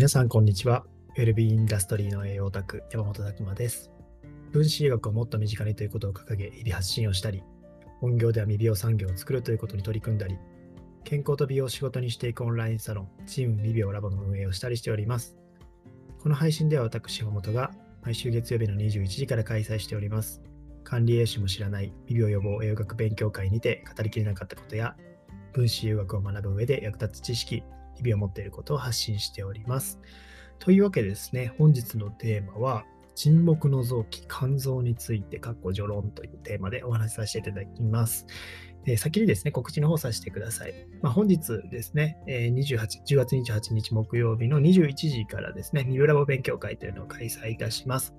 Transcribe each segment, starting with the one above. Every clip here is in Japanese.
皆さん、こんにちは。ウェルビーインダストリーの栄養オタク、山本拓馬です。分子医学をもっと身近にということを掲げ、日々発信をしたり、本業では未美容産業を作るということに取り組んだり、健康と美容を仕事にしていくオンラインサロン、チーム未病ラボの運営をしたりしております。この配信では私、山本が毎週月曜日の21時から開催しております。管理栄養士も知らない未病予防栄養学勉強会にて語りきれなかったことや、分子医学を学ぶ上で役立つ知識、日々を持っていることを発信しております。というわけでですね、本日のテーマは、沈黙の臓器、肝臓について、かっこ序論というテーマでお話しさせていただきます。え先にですね、告知の方させてください。まあ、本日ですね、え28 10月28日木曜日の21時からですね、ミルラボ勉強会というのを開催いたします。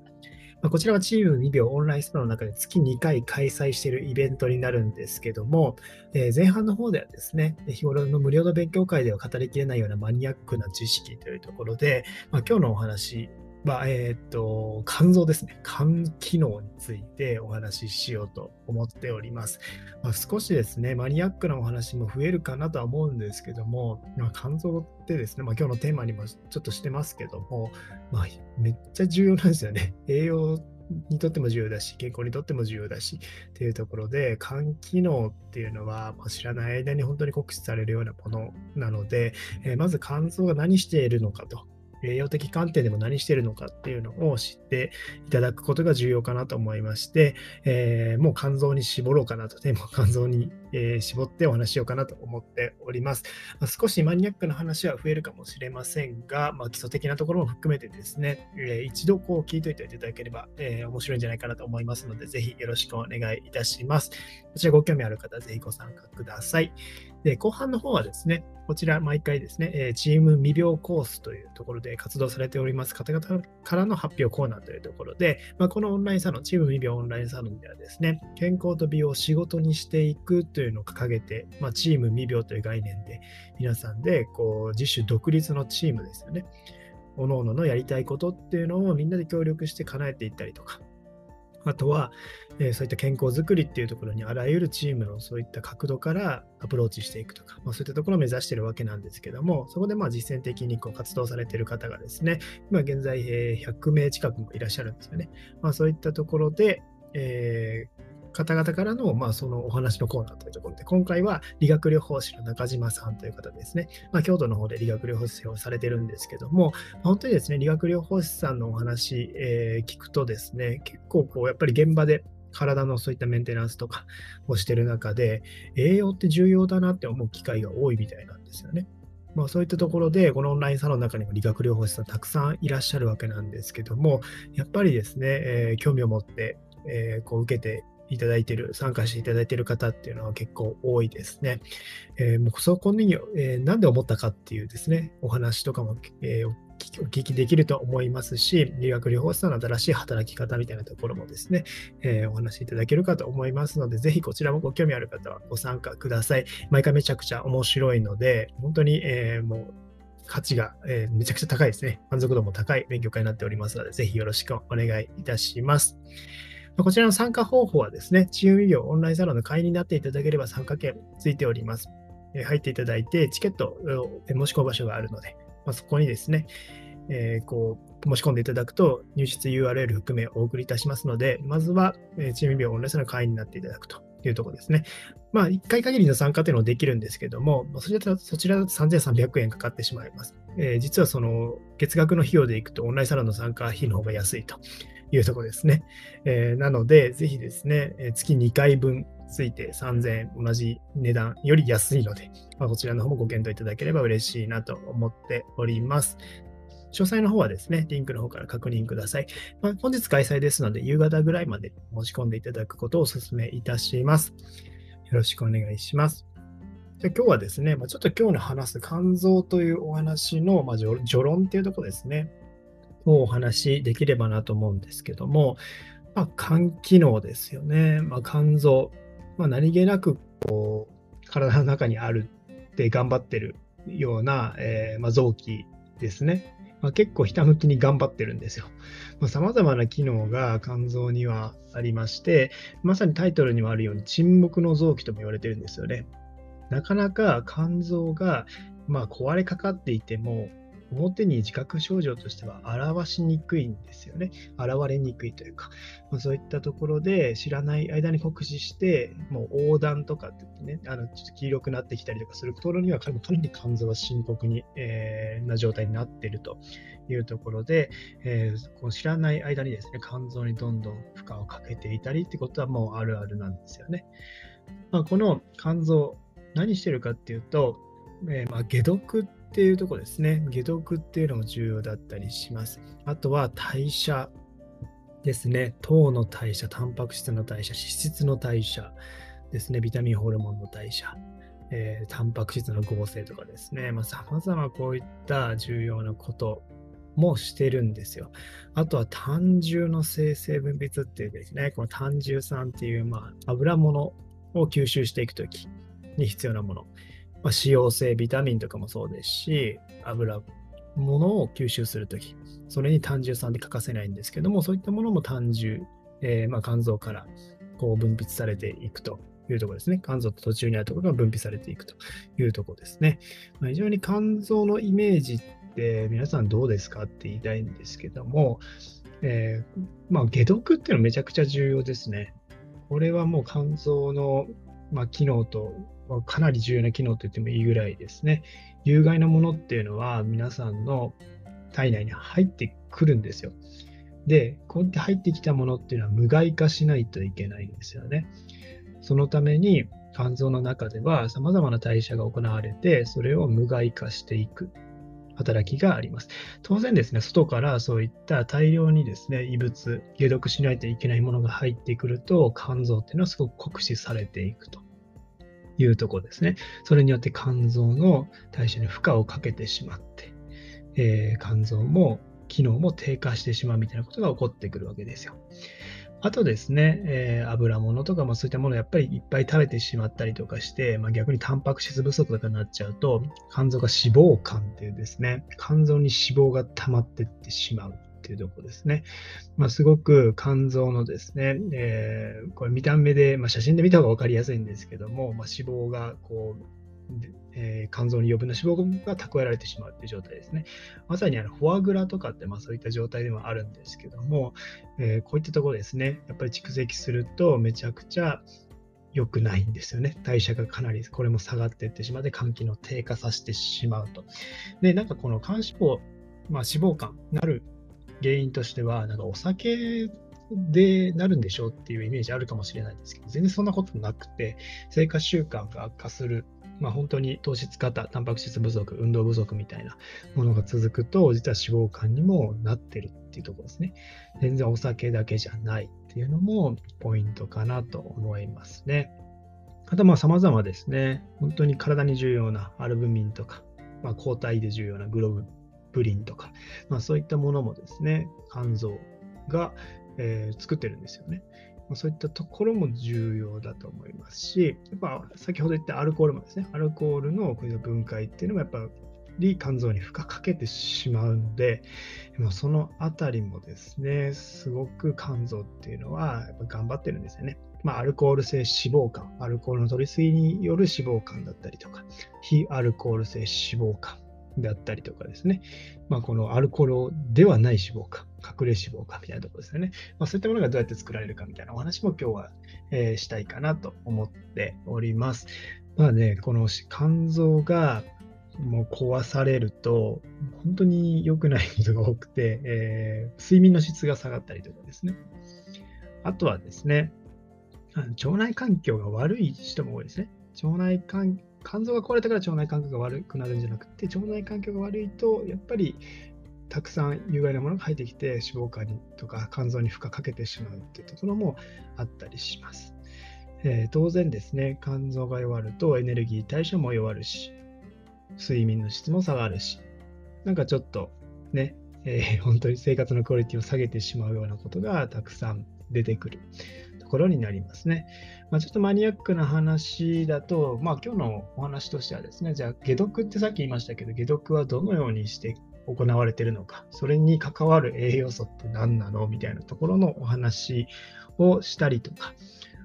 まあ、こちらはチーム2秒オンラインストアの中で月2回開催しているイベントになるんですけども、えー、前半の方ではですね、日頃の無料の勉強会では語りきれないようなマニアックな知識というところで、まあ、今日のお話は、えっ、ー、と、肝臓ですね。肝機能についてお話ししようと思っております。まあ、少しですね、マニアックなお話も増えるかなとは思うんですけども、まあ、肝臓ってですね、まあ、今日のテーマにもちょっとしてますけども、まあ、めっちゃ重要なんですよね。栄養にとっても重要だし、健康にとっても重要だし、っていうところで、肝機能っていうのは、まあ、知らない間に本当に酷使されるようなものなので、えー、まず肝臓が何しているのかと栄養的観点でも何してるのかっていうのを知っていただくことが重要かなと思いまして、えー、もう肝臓に絞ろうかなと、で、も肝臓に、えー、絞ってお話しようかなと思っております。まあ、少しマニアックな話は増えるかもしれませんが、まあ、基礎的なところも含めてですね、えー、一度こう聞いといていただければ、え面白いんじゃないかなと思いますので、ぜひよろしくお願いいたします。こちらご興味ある方、ぜひご参加ください。で、後半の方はですね、こちら毎回ですね、えチーム未病コースというところで活動されております方々からの発表コーナーというところで、まあ、このオンラインサロン、チーム未病オンラインサロンではですね、健康と美容を仕事にしていくというというのを掲げて、まあ、チーム未病という概念で、皆さんでこう自主独立のチームですよね。各々のやりたいことっていうのをみんなで協力して叶えていったりとか、あとは、えー、そういった健康づくりっていうところにあらゆるチームのそういった角度からアプローチしていくとか、まあ、そういったところを目指しているわけなんですけども、そこでまあ実践的にこう活動されている方がですね、今現在、えー、100名近くもいらっしゃるんですよね。まあ、そういったところで、えー、方々からの、まあ、そのお話のコーナーというところで、今回は理学療法士の中島さんという方ですね。まあ、京都の方で理学療法士をされてるんですけども、本当にですね、理学療法士さんのお話、えー、聞くとですね、結構こう、やっぱり現場で体のそういったメンテナンスとかをしてる中で、栄養って重要だなって思う機会が多いみたいなんですよね。まあ、そういったところで、このオンラインサロンの中にも理学療法士さんたくさんいらっしゃるわけなんですけども、やっぱりですね、えー、興味を持って、えー、こう受けていただいてる、参加していただいている方っていうのは結構多いですね。えー、もうそこに、えー、なんで思ったかっていうですね、お話とかも、えー、お聞きできると思いますし、理学療法士さんの新しい働き方みたいなところもですね、えー、お話しいただけるかと思いますので、ぜひこちらもご興味ある方はご参加ください。毎回めちゃくちゃ面白いので、本当に、えー、もう価値が、えー、めちゃくちゃ高いですね。満足度も高い勉強会になっておりますので、ぜひよろしくお願いいたします。こちらの参加方法はですね、チーム医療オンラインサロンの会員になっていただければ参加券ついております。入っていただいて、チケットを申し込む場所があるので、まあ、そこにですね、えー、こう申し込んでいただくと入室 URL 含めお送りいたしますので、まずは、チーム医療オンラインサロンの会員になっていただくというところですね。まあ、1回限りの参加というのもできるんですけども、そちらそちらだと3300円かかってしまいます。えー、実はその月額の費用でいくとオンラインサロンの参加費の方が安いというところですね。えー、なので、ぜひですね、月2回分ついて3000円、同じ値段より安いので、まあ、こちらの方もご検討いただければ嬉しいなと思っております。詳細の方はですね、リンクの方から確認ください。まあ、本日開催ですので、夕方ぐらいまで申し込んでいただくことをお勧めいたします。よろしくお願いします。じゃ今日はですね、まあ、ちょっと今日の話す肝臓というお話の、まあ、序論っていうところですね。をお話しできればなと思うんですけども、まあ、肝機能ですよね。まあ、肝臓、まあ、何気なくこう体の中にあるって頑張ってるような、えー、まあ、臓器ですね。まあ、結構ひたむきに頑張ってるんですよ。さまざ、まな機能が肝臓にはありまして、まさにタイトルにもあるように沈黙の臓器とも言われてるんですよね。なかなか肝臓が、まあ、壊れかかっていても、表に自覚症状としては表しにくいんですよね。現れにくいというか、ま、そういったところで知らない間に酷使して、もう横断とかって言ってね、あのちょっと黄色くなってきたりとかするところには、とにかなり肝臓は深刻に、えー、な状態になっているというところで、えー、こう知らない間にですね、肝臓にどんどん負荷をかけていたりってことはもうあるあるなんですよね。まあ、この肝臓、何してるかっていうと、えー、まあ解毒ってっていうところですね。解毒っていうのも重要だったりします。あとは代謝ですね。糖の代謝、タンパク質の代謝、脂質の代謝ですね。ビタミンホルモンの代謝。えー、タンパク質の合成とかですね、まあ、様々こういった重要なこともしてるんですよ。あとは単重の生成分泌っていうですね、この単重酸っていう、まあ、油物を吸収していくときに必要なもの。まあ、脂溶性ビタミンとかもそうですし、油物を吸収するとき、それに単重酸で欠かせないんですけども、そういったものも単重、えー、まあ、肝臓からこう分泌されていくというところですね。肝臓と途中にあるところが分泌されていくというところですね。まあ、非常に肝臓のイメージって皆さんどうですかって言いたいんですけども、えー、まあ、解毒っていうのはめちゃくちゃ重要ですね。これはもう肝臓の、まあ、機能とかなり重要な機能と言ってもいいぐらいですね。有害なものっていうのは皆さんの体内に入ってくるんですよ。で、こうやって入ってきたものっていうのは無害化しないといけないんですよね。そのために肝臓の中では様々な代謝が行われて、それを無害化していく働きがあります。当然ですね、外からそういった大量にですね、異物、解毒しないといけないものが入ってくると、肝臓っていうのはすごく酷使されていくというとこですね。それによって肝臓の代謝に負荷をかけてしまって、えー、肝臓も機能も低下してしまうみたいなことが起こってくるわけですよ。あとですね、えー、油物とか、まあ、そういったものをやっぱりいっぱい食べてしまったりとかして、まあ、逆にタンパク質不足とかになっちゃうと、肝臓が脂肪肝っていうですね、肝臓に脂肪が溜まってってしまうっていうところですね。まあ、すごく肝臓のですね、えー、これ見た目で、まあ、写真で見た方が分かりやすいんですけども、まあ、脂肪がこうえー、肝臓に余分な脂肪が蓄えられてしまうという状態ですね。まさにあのフォアグラとかって、まあ、そういった状態でもあるんですけども、えー、こういったところですね、やっぱり蓄積するとめちゃくちゃ良くないんですよね。代謝がかなりこれも下がっていってしまって、肝機能低下させてしまうと。で、なんかこの肝脂肪、まあ、脂肪肝なる原因としては、なんかお酒でなるんでしょうっていうイメージあるかもしれないんですけど、全然そんなことなくて、生活習慣が悪化するまあ、本当に糖質過多、タンパク質不足、運動不足みたいなものが続くと、実は脂肪肝にもなってるっていうところですね。全然お酒だけじゃないっていうのもポイントかなと思いますね。あと、まあ、様々ですね。本当に体に重要なアルブミンとか、まあ、抗体で重要なグロブリンとか、まあ、そういったものもですね、肝臓が、えー、作ってるんですよね。そういったところも重要だと思いますし、やっぱ先ほど言ったアルコールもですね、アルコールのこういう分解っていうのもやっぱり肝臓に負荷かけてしまうので、そのあたりもですね、すごく肝臓っていうのはやっぱ頑張ってるんですよね。まあ、アルコール性脂肪肝、アルコールの取りすぎによる脂肪肝だったりとか、非アルコール性脂肪肝だったりとかですね、まあ、このアルコールではない脂肪肝、隠れ脂肪肝みたいなところですよね。まあ、そういったものがどうやって作られるかみたいなお話も今日は、えー、したいかなと思っております。まあね、この肝臓がもう壊されると、本当に良くないことが多くて、えー、睡眠の質が下がったりとかですね。あとはですね、腸内環境が悪い人も多いですね。腸内環肝臓が壊れたから腸内環境が悪くなるんじゃなくて、腸内環境が悪いと、やっぱりたくさん有害なものが入ってきて、脂肪肝にとか肝臓に負荷かけてしまうっていうところもあったりします。えー、当然ですね、肝臓が弱るとエネルギー代謝も弱るし、睡眠の質も下がるし、なんかちょっとね、えー、本当に生活のクオリティを下げてしまうようなことがたくさん出てくるところになりますね。まあ、ちょっとマニアックな話だと、まあ、今日のお話としてはですね、じゃあ、解毒ってさっき言いましたけど、解毒はどのようにして行われているのか、それに関わる栄養素って何なのみたいなところのお話をしたりとか、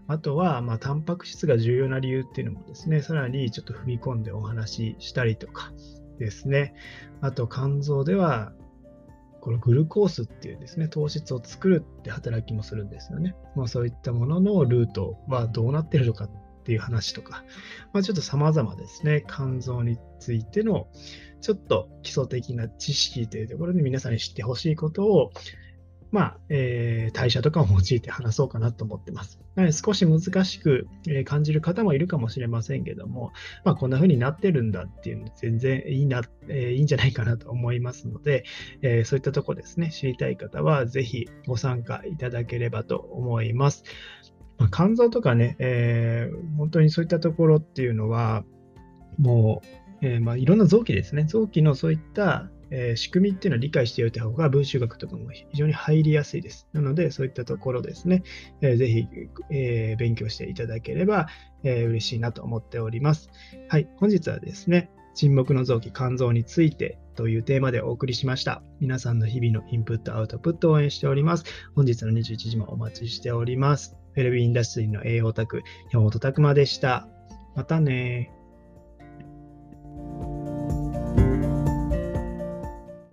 あとは、まあ、タンパク質が重要な理由っていうのもですね、さらにちょっと踏み込んでお話ししたりとか、ですね。あと肝臓では、このグルコースっていうですね、糖質を作るって働きもするんですよね。まあ、そういったもののルートはどうなってるのかっていう話とか、まあ、ちょっと様々ですね、肝臓についてのちょっと基礎的な知識というところで皆さんに知ってほしいことを、まあ、えー、代謝とかを用いて話そうかなと思ってます。なので少し難しく感じる方もいるかもしれませんけども、まあ、こんな風になってるんだっていうの全然いいな、えー、いいんじゃないかなと思いますので、えー、そういったとこですね、知りたい方はぜひご参加いただければと思います。まあ、肝臓とかね、えー、本当にそういったところっていうのは、もう、えー、まあ、いろんな臓器ですね、臓器のそういったえー、仕組みっていうのを理解しておいた方が文集学とかも非常に入りやすいです。なので、そういったところですね、えー、ぜひ、えー、勉強していただければ、えー、嬉しいなと思っております。はい、本日はですね、沈黙の臓器肝臓についてというテーマでお送りしました。皆さんの日々のインプット、アウトプットを応援しております。本日の21時もお待ちしております。フェルビーインダストリーの栄養オタク、山本拓馬でした。またね